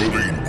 Gasoline.